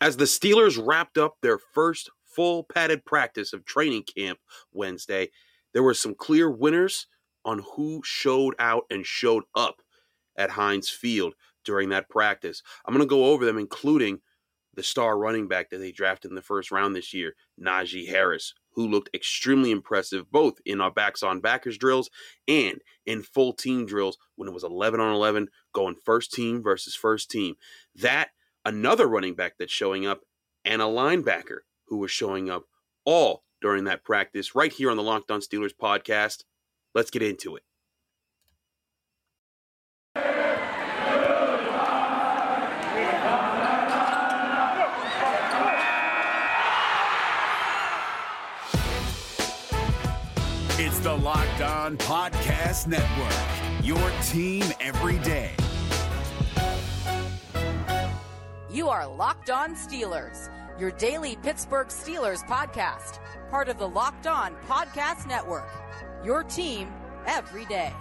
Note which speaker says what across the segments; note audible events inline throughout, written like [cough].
Speaker 1: As the Steelers wrapped up their first full padded practice of training camp Wednesday, there were some clear winners on who showed out and showed up at Heinz Field during that practice. I'm going to go over them, including the star running back that they drafted in the first round this year, Najee Harris, who looked extremely impressive both in our backs on backers drills and in full team drills when it was 11 on 11, going first team versus first team. That another running back that's showing up, and a linebacker who was showing up all during that practice right here on the Locked On Steelers podcast. Let's get into it.
Speaker 2: It's the Locked On Podcast Network, your team every day.
Speaker 3: You are Locked On Steelers, your daily Pittsburgh Steelers podcast, part of the Locked On Podcast Network. Your team every day.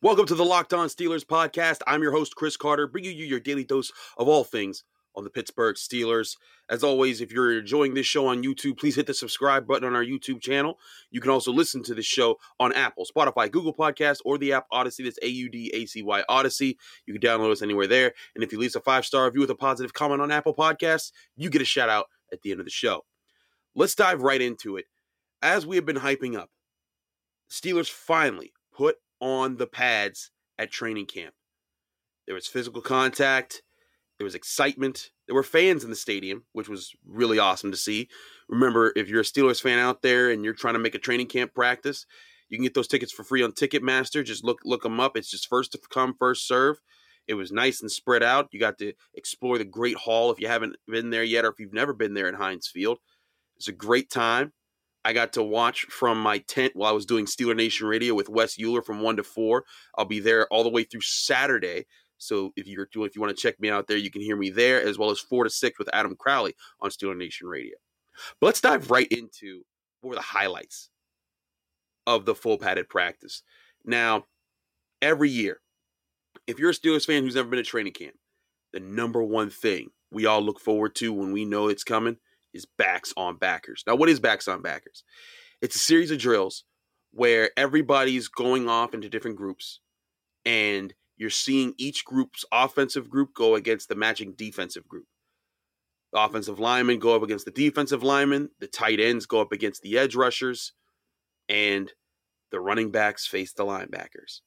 Speaker 1: Welcome to the Locked On Steelers podcast. I'm your host, Chris Carter, bringing you your daily dose of all things on the Pittsburgh Steelers. As always, if you're enjoying this show on YouTube, please hit the subscribe button on our YouTube channel. You can also listen to this show on Apple, Spotify, Google Podcast, or the app Audacy. That's A U D A C Y Audacy. You can download us anywhere there. And if you leave us a five star review with a positive comment on Apple Podcasts, you get a shout out at the end of the show. Let's dive right into it. As we have been hyping up, Steelers finally put on the pads at training camp. There was physical contact, there was excitement, there were fans in the stadium, which was really awesome to see. Remember, if you're a Steelers fan out there and you're trying to make a training camp practice, you can get those tickets for free on Ticketmaster. Just look look them up. It's just first to come, first serve. It was nice and spread out. You got to explore the Great Hall if you haven't been there yet, or if you've never been there in Heinz Field. It's a great time. I got to watch from my tent while I was doing Steeler Nation Radio with Wes Uhler from one to four. I'll be there all the way through Saturday. So if you're doing if you want to check me out there, you can hear me there as well as four to six with Adam Crowley on Steeler Nation Radio. But let's dive right into what were the highlights of the full padded practice. Now, every year, if you're a Steelers fan who's never been to training camp, the number one thing we all look forward to when we know it's coming is backs on backers. Now, what is backs on backers? It's a series of drills where everybody's going off into different groups and you're seeing each group's offensive group go against the matching defensive group. The offensive linemen go up against the defensive linemen, the tight ends go up against the edge rushers, and the running backs face the linebackers.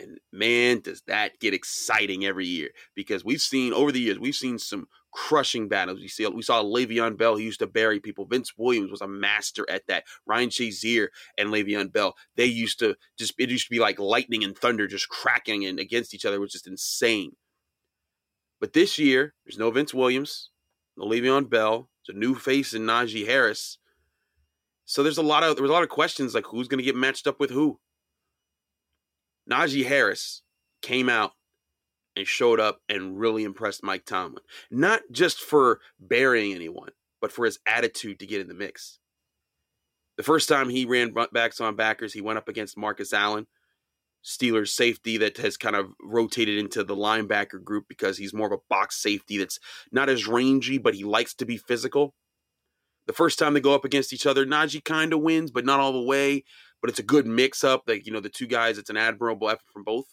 Speaker 1: And man, does that get exciting every year because we've seen over the years, we've seen some crushing battles. We see we saw Le'Veon Bell, he used to bury people. Vince Williams was a master at that. Ryan Shazier and Le'Veon Bell, they used to just it used to be like lightning and thunder just cracking and against each other, was just insane. But this year, there's no Vince Williams, no Le'Veon Bell, it's a new face in Najee Harris. So there's a lot of there was a lot of questions like who's going to get matched up with who. Najee Harris came out and showed up and really impressed Mike Tomlin. Not just for burying anyone, but for his attitude to get in the mix. The first time he ran backs on backers, he went up against Marcus Allen, Steelers safety that has kind of rotated into the linebacker group because he's more of a box safety that's not as rangy, but he likes to be physical. The first time they go up against each other, Najee kind of wins, but not all the way. But it's a good mix up. Like, you know, the two guys, it's an admirable effort from both.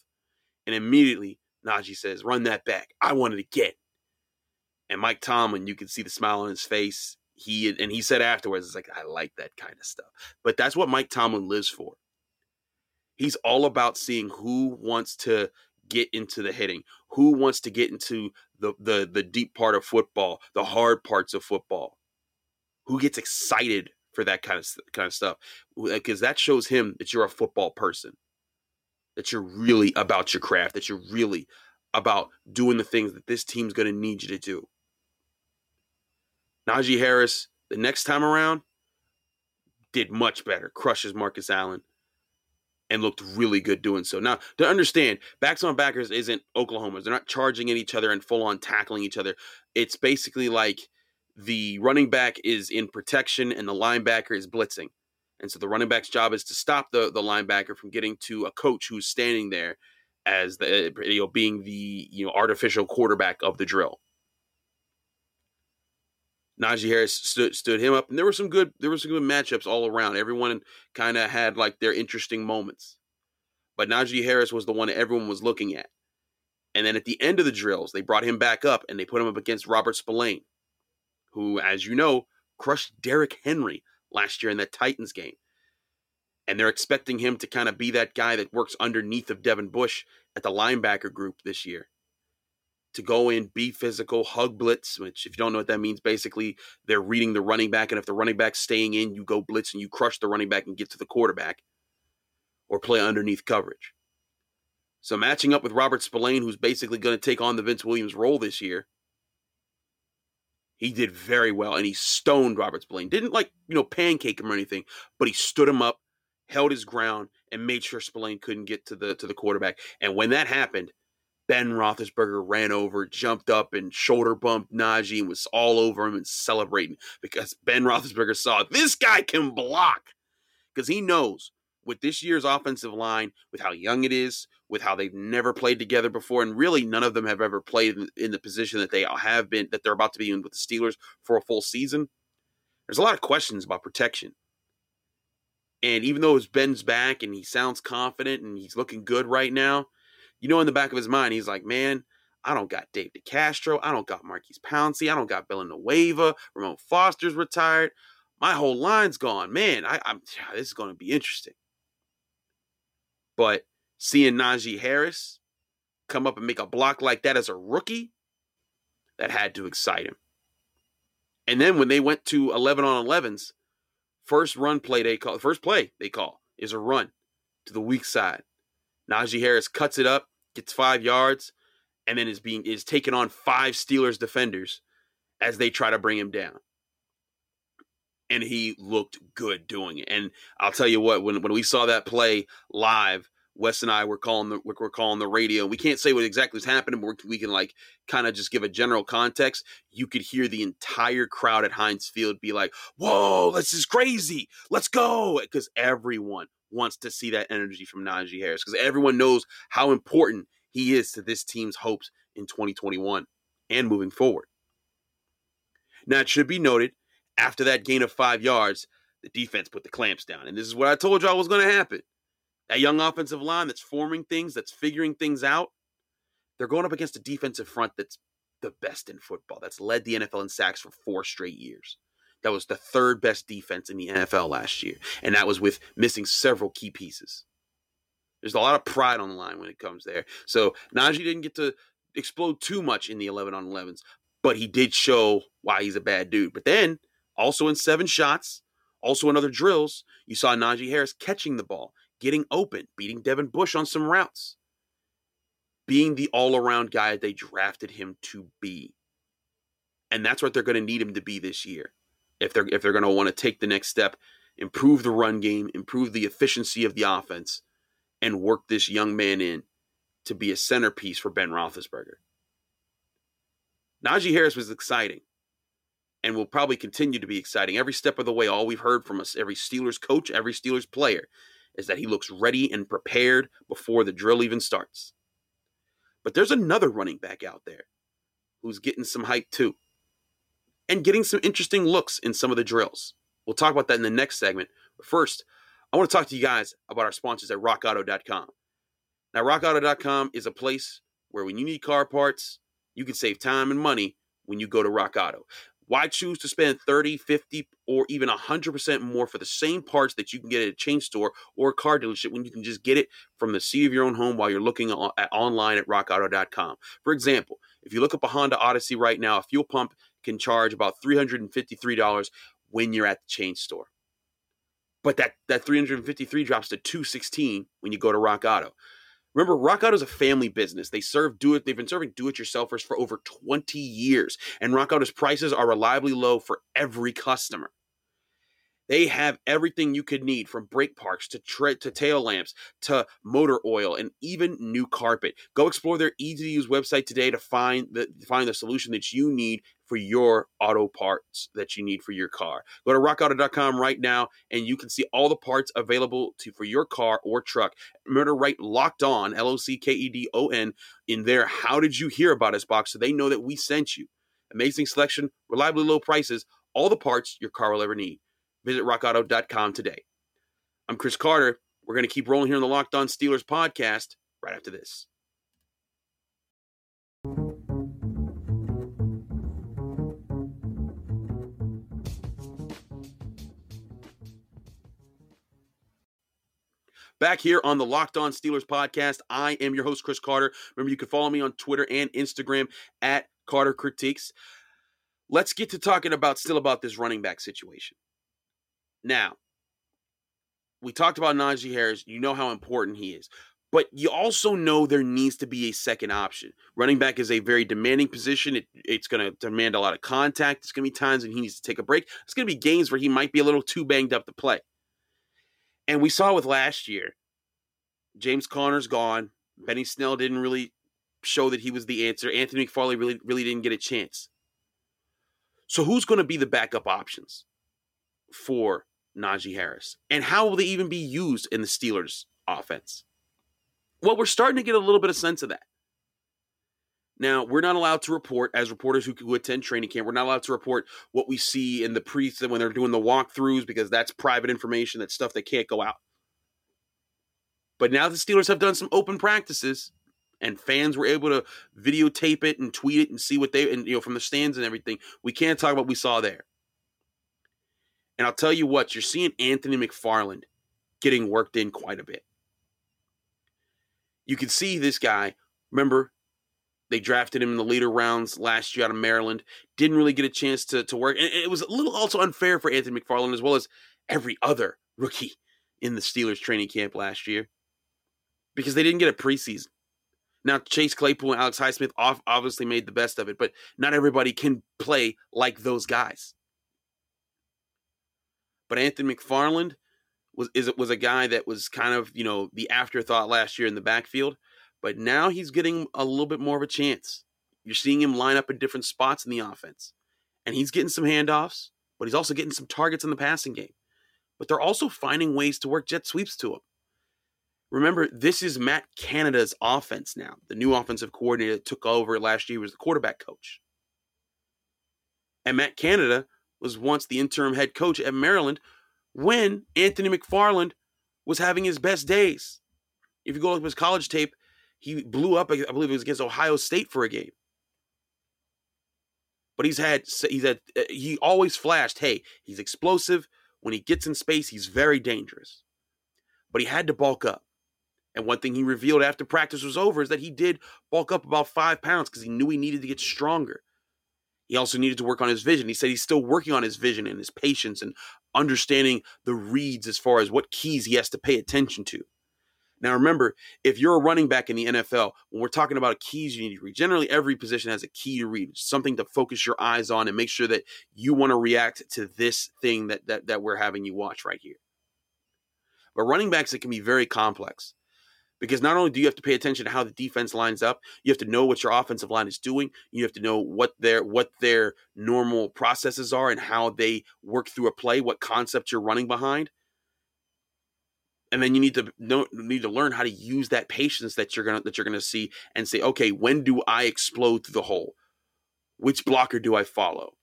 Speaker 1: And immediately, Najee says, run that back. I wanted to get. And Mike Tomlin, you can see the smile on his face. He and he said afterwards, it's like, I like that kind of stuff. But that's what Mike Tomlin lives for. He's all about seeing who wants to get into the hitting, who wants to get into the the the deep part of football, the hard parts of football, who gets excited for that kind of kind of stuff, because that shows him that you're a football person that you're really about your craft, that you're really about doing the things that this team's going to need you to do. Najee Harris, the next time around, did much better, crushes Marcus Allen, and looked really good doing so. Now, to understand, backs on backers isn't Oklahoma's. They're not charging at each other and full on tackling each other. It's basically like the running back is in protection and the linebacker is blitzing. And so the running back's job is to stop the, the linebacker from getting to a coach who's standing there as the you know being the you know artificial quarterback of the drill. Najee Harris stood stood him up, and there were some good there were some good matchups all around. Everyone kind of had like their interesting moments, but Najee Harris was the one that everyone was looking at. And then at the end of the drills, they brought him back up and they put him up against Robert Spillane, who, as you know, crushed Derrick Henry last year in that Titans game. And they're expecting him to kind of be that guy that works underneath of Devin Bush at the linebacker group this year. To go in, be physical, hug blitz, which, if you don't know what that means, basically they're reading the running back. And if the running back's staying in, you go blitz and you crush the running back and get to the quarterback or play underneath coverage. So matching up with Robert Spillane, who's basically going to take on the Vince Williams role this year, he did very well and he stoned Robert Spillane. Didn't like, you know, pancake him or anything, but he stood him up, held his ground, and made sure Spillane couldn't get to the to the quarterback. And when that happened, Ben Roethlisberger ran over, jumped up, and shoulder bumped Najee and was all over him and celebrating because Ben Roethlisberger saw this guy can block because he knows with this year's offensive line, with how young it is, with how they've never played together before, and really none of them have ever played in the position that they have been, that they're about to be in with the Steelers for a full season. There's a lot of questions about protection. And even though it's Ben's back and he sounds confident and he's looking good right now, you know, in the back of his mind, he's like, man, I don't got Dave DeCastro. I don't got Maurkice Pouncey. I don't got Villanueva. Ramon Foster's retired. My whole line's gone. Man, I, am this is going to be interesting. But seeing Najee Harris come up and make a block like that as a rookie, that had to excite him. And then when they went to 11 on 11s, first run play they call, first play they call is a run to the weak side. Najee Harris cuts it up, gets five yards, and then is being is taking on five Steelers defenders as they try to bring him down and he looked good doing it. And I'll tell you what, when when we saw that play live, Wes and I were calling the we're calling the radio. We can't say what exactly was happening, but we can like kind of just give a general context. You could hear the entire crowd at Heinz Field be like, "Whoa, this is crazy! Let's go!" Because everyone wants to see that energy from Najee Harris because everyone knows how important he is to this team's hopes in 2021 and moving forward. Now, it should be noted after that gain of five yards, the defense put the clamps down. And this is what I told y'all was going to happen. That young offensive line that's forming things, that's figuring things out, they're going up against a defensive front that's the best in football, that's led the NFL in sacks for four straight years. That was the third best defense in the NFL last year. And that was with missing several key pieces. There's a lot of pride on the line when it comes there. So Najee didn't get to explode too much in the 11 on 11s, but he did show why he's a bad dude. But then also in seven shots, also in other drills, you saw Najee Harris catching the ball, getting open, beating Devin Bush on some routes, being the all around guy they drafted him to be. And that's what they're going to need him to be this year. If they're if they're going to want to take the next step, improve the run game, improve the efficiency of the offense, and work this young man in to be a centerpiece for Ben Roethlisberger. Najee Harris was exciting and will probably continue to be exciting every step of the way. All we've heard from us, every Steelers coach, every Steelers player, is that he looks ready and prepared before the drill even starts. But there's another running back out there who's getting some hype too and getting some interesting looks in some of the drills. We'll talk about that in the next segment. But first, I want to talk to you guys about our sponsors at rockauto.com. Now, rockauto.com is a place where when you need car parts, you can save time and money when you go to Rock Auto. Why choose to spend 30, 50, or even 100% more for the same parts that you can get at a chain store or a car dealership when you can just get it from the seat of your own home while you're looking at, online at rockauto.com? For example, if you look up a Honda Odyssey right now, a fuel pump can charge about $353 when you're at the chain store. But that, that 353 drops to 216 when you go to Rock Auto. Remember, Rock Auto is a family business. They serve do it. They've been serving do-it-yourselfers for over 20 years, and Rock Auto's prices are reliably low for every customer. They have everything you could need from brake parks to tre- to tail lamps to motor oil and even new carpet. Go explore their easy to use website today to find the find the solution that you need for your auto parts that you need for your car. Go to rockauto.com right now and you can see all the parts available to for your car or truck. To write locked on, L O C K E D O N, in there. How did you hear about us box so they know that we sent you? Amazing selection, reliably low prices, all the parts your car will ever need. Visit rockauto.com today. I'm Chris Carter. We're going to keep rolling here on the Locked On Steelers podcast right after this. Back here on the Locked On Steelers podcast, I am your host, Chris Carter. Remember, you can follow me on Twitter and Instagram at Carter Critiques. Let's get to talking about still about this running back situation. Now, we talked about Najee Harris. You know how important he is. But you also know there needs to be a second option. Running back is a very demanding position. It, it's going to demand a lot of contact. It's going to be times when he needs to take a break. It's going to be games where he might be a little too banged up to play. And we saw with last year, James Conner's gone. Benny Snell didn't really show that he was the answer. Anthony McFarland really, really didn't get a chance. So who's going to be the backup options for Najee Harris? And how will they even be used in the Steelers offense? Well, we're starting to get a little bit of sense of that. Now, we're not allowed to report, as reporters who, who attend training camp, we're not allowed to report what we see in the pre when they're doing the walkthroughs because that's private information, that's stuff that can't go out. But now the Steelers have done some open practices and fans were able to videotape it and tweet it and see what they and you know from the stands and everything. We can't talk about what we saw there. And I'll tell you what, you're seeing Anthony McFarland getting worked in quite a bit. You can see this guy. Remember, they drafted him in the later rounds last year out of Maryland. Didn't really get a chance to, to work. And it was a little also unfair for Anthony McFarland as well as every other rookie in the Steelers training camp last year because they didn't get a preseason. Now, Chase Claypool and Alex Highsmith obviously made the best of it, but not everybody can play like those guys. But Anthony McFarland was is was a guy that was kind of you know the afterthought last year in the backfield, but now he's getting a little bit more of a chance. You're seeing him line up in different spots in the offense, and he's getting some handoffs, but he's also getting some targets in the passing game. But they're also finding ways to work jet sweeps to him. Remember, this is Matt Canada's offense now. The new offensive coordinator that took over last year was the quarterback coach. And Matt Canada was once the interim head coach at Maryland when Anthony McFarland was having his best days. If you go at his college tape, he blew up, I believe it was against Ohio State for a game. But he's had he's had he always flashed, hey, he's explosive. When he gets in space, he's very dangerous. But he had to bulk up. And one thing he revealed after practice was over is that he did bulk up about five pounds because he knew he needed to get stronger. He also needed to work on his vision. He said he's still working on his vision and his patience and understanding the reads as far as what keys he has to pay attention to. Now, remember, if you're a running back in the NFL, when we're talking about keys you need to read, generally every position has a key to read, something to focus your eyes on and make sure that you want to react to this thing that, that, that we're having you watch right here. But running backs, it can be very complex because not only do you have to pay attention to how the defense lines up you have to know what your offensive line is doing you have to know what their what their normal processes are and how they work through a play what concept you're running behind. And then you need to know need to learn how to use that patience that you're gonna that you're gonna see and say okay when do i explode through the hole? Which blocker do i follow?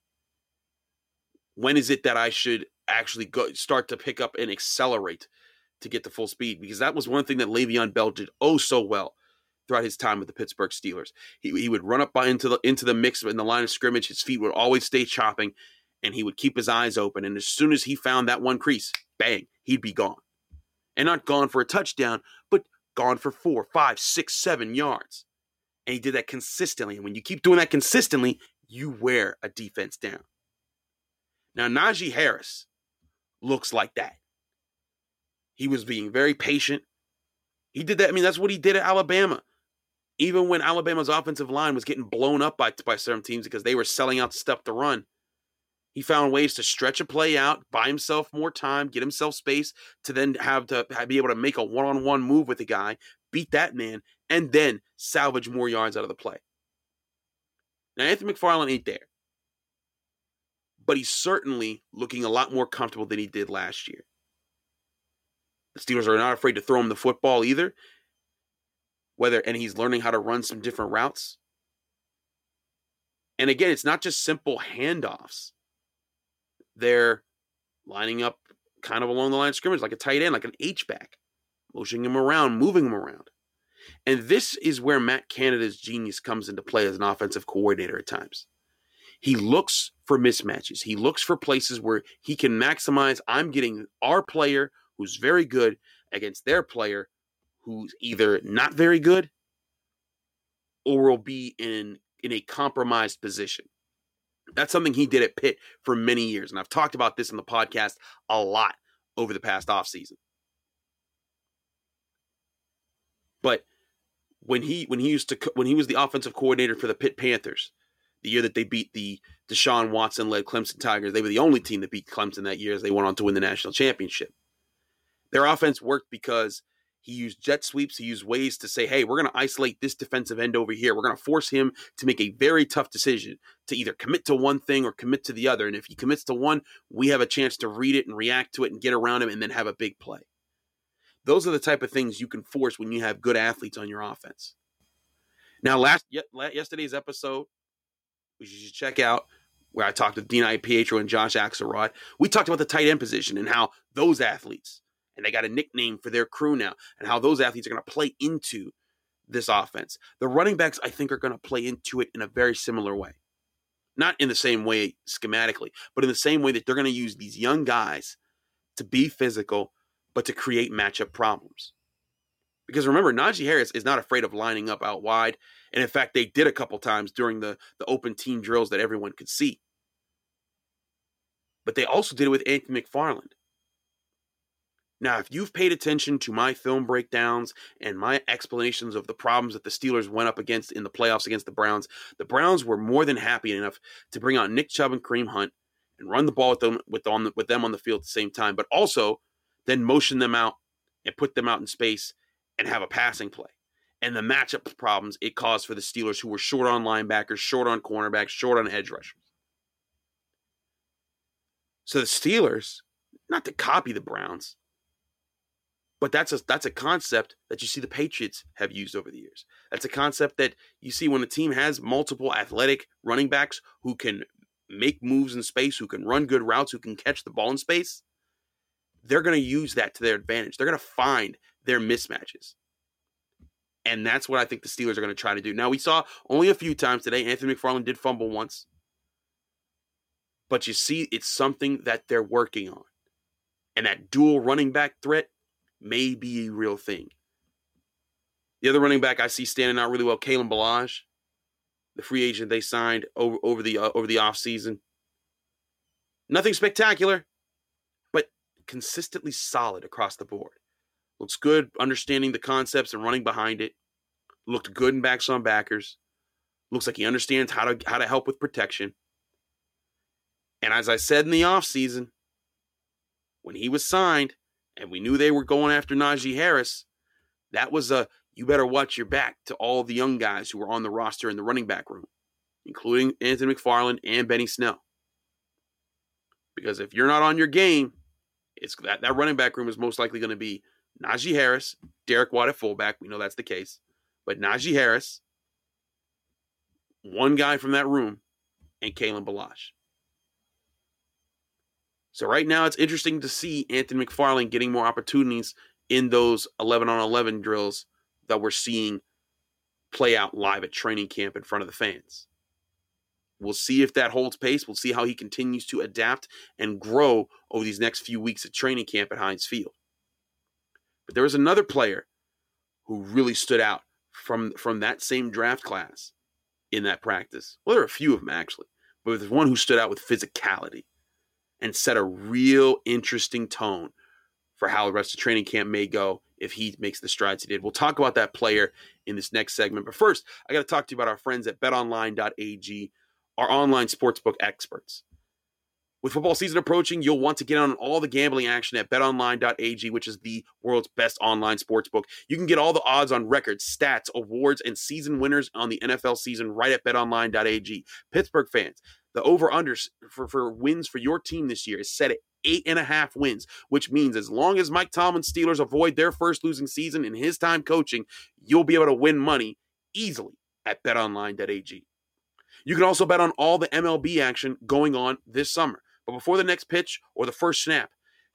Speaker 1: When is it that i should actually go start to pick up and accelerate to get to full speed because that was one thing that Le'Veon Bell did oh so well throughout his time with the Pittsburgh Steelers. He, he would run up by into the into the mix in the line of scrimmage. His feet would always stay chopping, and he would keep his eyes open. And as soon as he found that one crease, bang, he'd be gone, and not gone for a touchdown, but gone for four, five, six, seven yards. And he did that consistently. And when you keep doing that consistently, you wear a defense down. Now Najee Harris looks like that. He was being very patient. He did that. I mean, that's what he did at Alabama. Even when Alabama's offensive line was getting blown up by, by certain teams because they were selling out stuff to run, He found ways to stretch a play out, buy himself more time, get himself space to then have to be able to make a one on one move with the guy, beat that man, and then salvage more yards out of the play. Now, Anthony McFarland ain't there, but he's certainly looking a lot more comfortable than he did last year. The Steelers are not afraid to throw him the football either. Whether and he's learning how to run some different routes. And again, it's not just simple handoffs they're lining up kind of along the line of scrimmage like a tight end, like an H back, motioning him around, moving him around. And this is where Matt Canada's genius comes into play as an offensive coordinator at times. He looks for mismatches. He looks for places where he can maximize. I'm getting our player who's very good against their player who's either not very good or will be in in a compromised position. That's something he did at Pitt for many years. And I've talked about this in the podcast a lot over the past offseason. But when he when he used to when he was the offensive coordinator for the Pitt Panthers, the year that they beat the Deshaun Watson led Clemson Tigers, they were the only team that beat Clemson that year as they went on to win the national championship. Their offense worked because he used jet sweeps. He used ways to say, hey, we're going to isolate this defensive end over here. We're going to force him to make a very tough decision to either commit to one thing or commit to the other. And if he commits to one, we have a chance to read it and react to it and get around him and then have a big play. Those are the type of things you can force when you have good athletes on your offense. Now, last yesterday's episode, which you should check out, where I talked with Dean Pietro and Josh Axelrod, we talked about the tight end position and how those athletes and they got a nickname for their crew now, and how those athletes are going to play into this offense. The running backs, I think, are going to play into it in a very similar way. Not in the same way schematically, but in the same way that they're going to use these young guys to be physical, but to create matchup problems. Because remember, Najee Harris is not afraid of lining up out wide. And in fact, they did a couple times during the, the open team drills that everyone could see. But they also did it with Anthony McFarland. Now, if you've paid attention to my film breakdowns and my explanations of the problems that the Steelers went up against in the playoffs against the Browns, the Browns were more than happy enough to bring out Nick Chubb and Kareem Hunt and run the ball with them with, on the, with them on the field at the same time, but also then motion them out and put them out in space and have a passing play. And the matchup problems it caused for the Steelers, who were short on linebackers, short on cornerbacks, short on edge rushers. So the Steelers, not to copy the Browns, but that's a that's a concept that you see the Patriots have used over the years. That's a concept that you see when a team has multiple athletic running backs who can make moves in space, who can run good routes, who can catch the ball in space. They're going to use that to their advantage. They're going to find their mismatches. And that's what I think the Steelers are going to try to do. Now, we saw only a few times today. Anthony McFarland did fumble once. But you see, it's something that they're working on. And that dual running back threat may be a real thing. The other running back I see standing out really well, Kalen Ballage, the free agent they signed over over the uh, over the offseason. Nothing spectacular, but consistently solid across the board. Looks good understanding the concepts and running behind it. Looked good in backs on backers. Looks like he understands how to how to help with protection. And as I said in the offseason, when he was signed, and we knew they were going after Najee Harris, that was a you better watch your back to all the young guys who were on the roster in the running back room, including Anthony McFarland and Benny Snell. Because if you're not on your game, it's that, that running back room is most likely going to be Najee Harris, Derek Watt at fullback. We know that's the case. But Najee Harris, one guy from that room, and Kalen Ballage. So right now it's interesting to see Anthony McFarland getting more opportunities in those 11 on 11 drills that we're seeing play out live at training camp in front of the fans. We'll see if that holds pace. We'll see how he continues to adapt and grow over these next few weeks at training camp at Heinz Field. But there was another player who really stood out from from that same draft class in that practice. Well, there are a few of them actually, but there's one who stood out with physicality and set a real interesting tone for how the rest of training camp may go if he makes the strides he did. We'll talk about that player in this next segment. But first, I got to talk to you about our friends at betonline.ag, our online sportsbook experts. With football season approaching, you'll want to get on all the gambling action at betonline.ag, which is the world's best online sports book. You can get all the odds on records, stats, awards, and season winners on the NFL season right at betonline.ag. Pittsburgh fans, the over unders for, for wins for your team this year is set at eight and a half wins, which means as long as Mike Tomlin's Steelers avoid their first losing season in his time coaching, you'll be able to win money easily at betonline.ag. You can also bet on all the MLB action going on this summer. But before the next pitch or the first snap,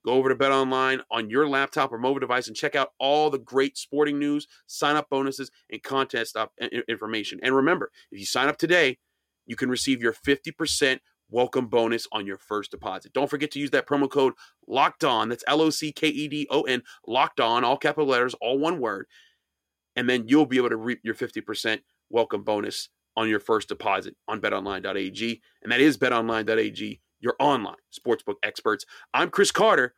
Speaker 1: go over to BetOnline on your laptop or mobile device and check out all the great sporting news, sign up bonuses, and contest uh, information. And remember, if you sign up today, you can receive your 50% welcome bonus on your first deposit. Don't forget to use that promo code locked on. That's L O C K E D O N, locked on, all capital letters, all one word. And then you'll be able to reap your 50% welcome bonus on your first deposit on betonline.ag. And that is betonline.ag your online sportsbook experts. I'm Chris Carter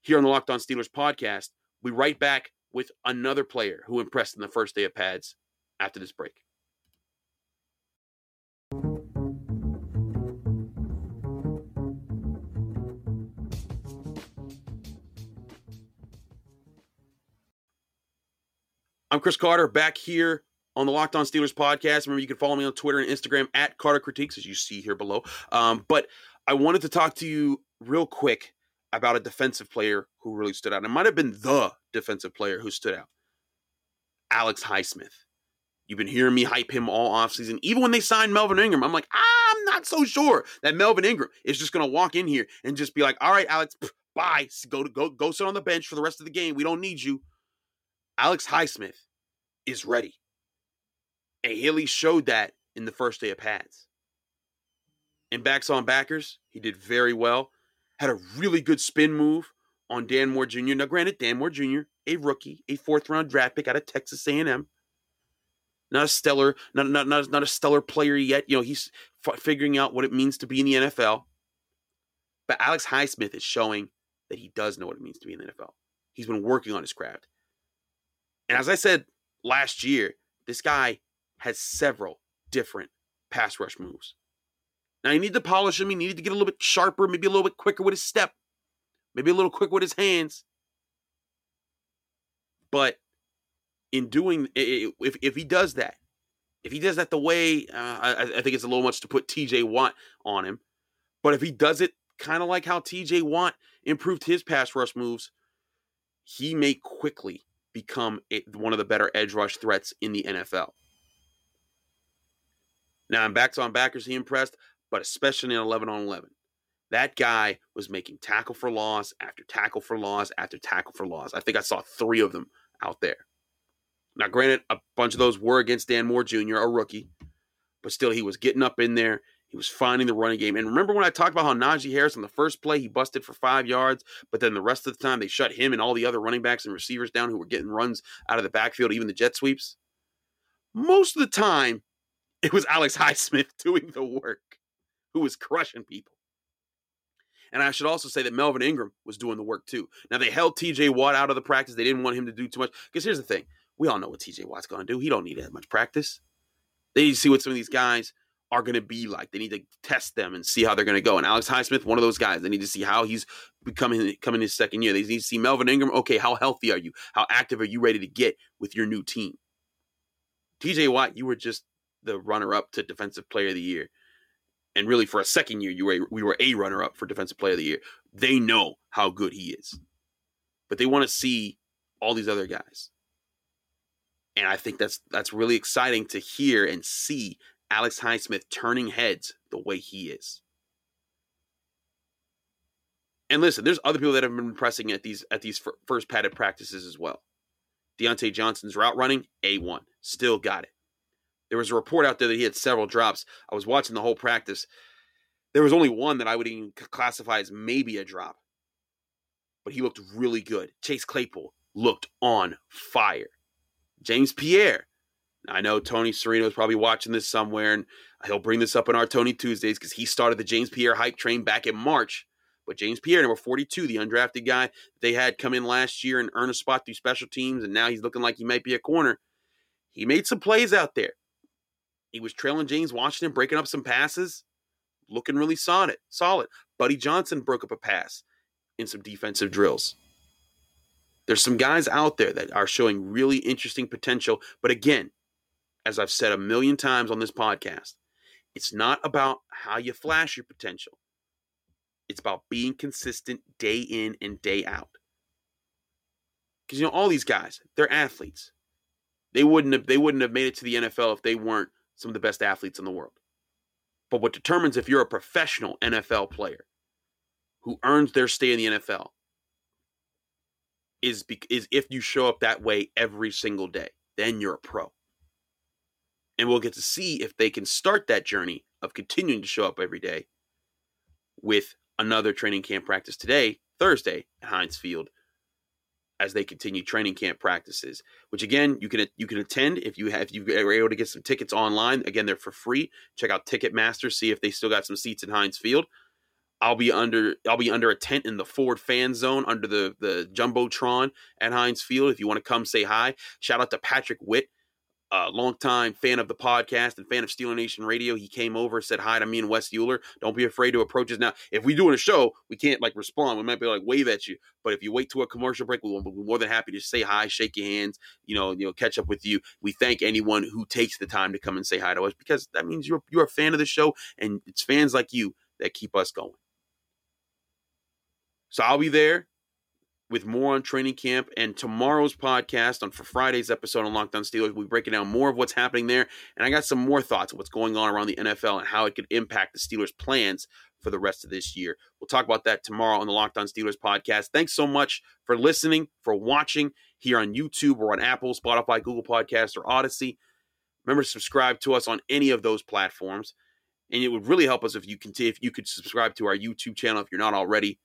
Speaker 1: here on the Locked On Steelers podcast. We right back with another player who impressed in the first day of pads after this break. I'm Chris Carter back here on the Locked On Steelers podcast. Remember, you can follow me on Twitter and Instagram at Carter Critiques, as you see here below. Um, but I wanted to talk to you real quick about a defensive player who really stood out. It might have been the defensive player who stood out. Alex Highsmith. You've been hearing me hype him all offseason. Even when they signed Melvin Ingram, I'm like, I'm not so sure that Melvin Ingram is just gonna walk in here and just be like, all right, Alex, bye. Go to go go sit on the bench for the rest of the game. We don't need you. Alex Highsmith is ready. And Haley showed that in the first day of pads in backs on backers. He did very well. Had a really good spin move on Dan Moore Jr. Now, granted, Dan Moore Jr., a rookie, a fourth round draft pick out of Texas A&M. Not a stellar, not, not, not, not a stellar player yet. You know, he's f- figuring out what it means to be in the NFL. But Alex Highsmith is showing that he does know what it means to be in the NFL. He's been working on his craft. And as I said last year, this guy has several different pass rush moves. Now he needed to polish him. He needed to get a little bit sharper, maybe a little bit quicker with his step, maybe a little quicker with his hands. But in doing, if if he does that, if he does that the way, uh, I, I think it's a little much to put T.J. Watt on him. But if he does it kind of like how T.J. Watt improved his pass rush moves, he may quickly become a, one of the better edge rush threats in the NFL. Now, in backs on backers, he impressed but especially in 11 on 11. That guy was making tackle for loss after tackle for loss after tackle for loss. I think I saw three of them out there. Now, granted, a bunch of those were against Dan Moore Jr., a rookie, but still, he was getting up in there. He was finding the running game. And remember when I talked about how Najee Harris on the first play, he busted for five yards, but then the rest of the time they shut him and all the other running backs and receivers down who were getting runs out of the backfield, even the jet sweeps? Most of the time, it was Alex Highsmith [laughs] doing the work who was crushing people. And I should also say that Melvin Ingram was doing the work too. Now they held TJ Watt out of the practice. They didn't want him to do too much. Because here's the thing. We all know what TJ Watt's gonna do. He don't need that much practice. They see what some of these guys are gonna be like. They need to test them and see how they're gonna go. And Alex Highsmith, one of those guys. They need to see how he's becoming coming his second year. They need to see Melvin Ingram. Okay, how healthy are you? How active are you ready to get with your new team? TJ Watt, you were just the runner up to defensive player of the year and really for a second year, you were we were a runner up for defensive player of the year. They know how good he is, but they want to see all these other guys, and I think that's that's really exciting to hear and see Alex Highsmith turning heads the way he is. And listen, there's other people that have been pressing at these at these first padded practices as well. Diontae Johnson's route running, A1, still got it. There was a report out there that he had several drops. I was watching the whole practice. There was only one that I would even classify as maybe a drop. But he looked really good. Chase Claypool looked on fire. James Pierre. I know Tony Serino is probably watching this somewhere, and he'll bring this up in our Tony Tuesdays because he started the James Pierre hype train back in March. But James Pierre, number 42, the undrafted guy they had come in last year and earn a spot through special teams, and now he's looking like he might be a corner. He made some plays out there. He was trailing James Washington, breaking up some passes, looking really solid. Solid. Buddy Johnson broke up a pass in some defensive drills. There's some guys out there that are showing really interesting potential. But again, as I've said a million times on this podcast, it's not about how you flash your potential. It's about being consistent day in and day out. Because you know, all these guys, they're athletes. They wouldn't have they wouldn't have made it to the NFL if they weren't some of the best athletes in the world. But what determines if you're a professional NFL player who earns their stay in the NFL is be, is if you show up that way every single day, then you're a pro. And we'll get to see if they can start that journey of continuing to show up every day with another training camp practice today, Thursday at Heinz Field, as they continue training camp practices. Which again, you can you can attend if you have if you are able to get some tickets online. Again, they're for free. Check out Ticketmaster, see if they still got some seats in Heinz Field. I'll be under I'll be under a tent in the Ford fan zone under the the jumbotron at Heinz Field. If you want to come say hi, shout out to Patrick Witt, a longtime fan of the podcast and fan of Steeler Nation Radio. He came over, said hi to me and Wes Uhler. Don't be afraid to approach us now. If we doing a show, we can't like respond. We might be like wave at you, but if you wait to a commercial break, we'll be more than happy to say hi, shake your hands, you know, you know, catch up with you. We thank anyone who takes the time to come and say hi to us because that means you're you're a fan of the show, and it's fans like you that keep us going. So I'll be there with more on training camp and tomorrow's podcast on for Friday's episode on Locked On Steelers. We'll be breaking down more of what's happening there. And I got some more thoughts of what's going on around the NFL and how it could impact the Steelers' plans for the rest of this year. We'll talk about that tomorrow on the Locked On Steelers podcast. Thanks so much for listening, for watching here on YouTube or on Apple, Spotify, Google Podcast, or Audacy. Remember to subscribe to us on any of those platforms. And it would really help us if you continue, if you could subscribe to our YouTube channel if you're not already.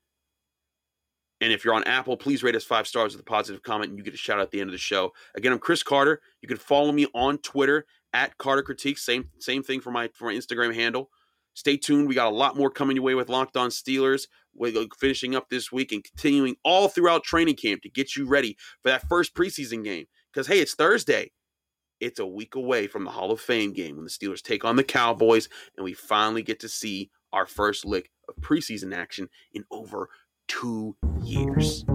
Speaker 1: And if you're on Apple, please rate us five stars with a positive comment and you get a shout out at the end of the show. Again, I'm Chris Carter. You can follow me on Twitter at Carter Critique. Same same thing for my for my Instagram handle. Stay tuned. We got a lot more coming your way with Locked On Steelers. We're uh, finishing up this week and continuing all throughout training camp to get you ready for that first preseason game. Because hey, it's Thursday. It's a week away from the Hall of Fame game when the Steelers take on the Cowboys, and we finally get to see our first lick of preseason action in over two years.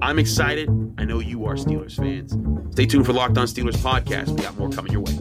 Speaker 1: I'm excited. I know you are Steelers fans. Stay tuned for Locked On Steelers podcast. We got more coming your way.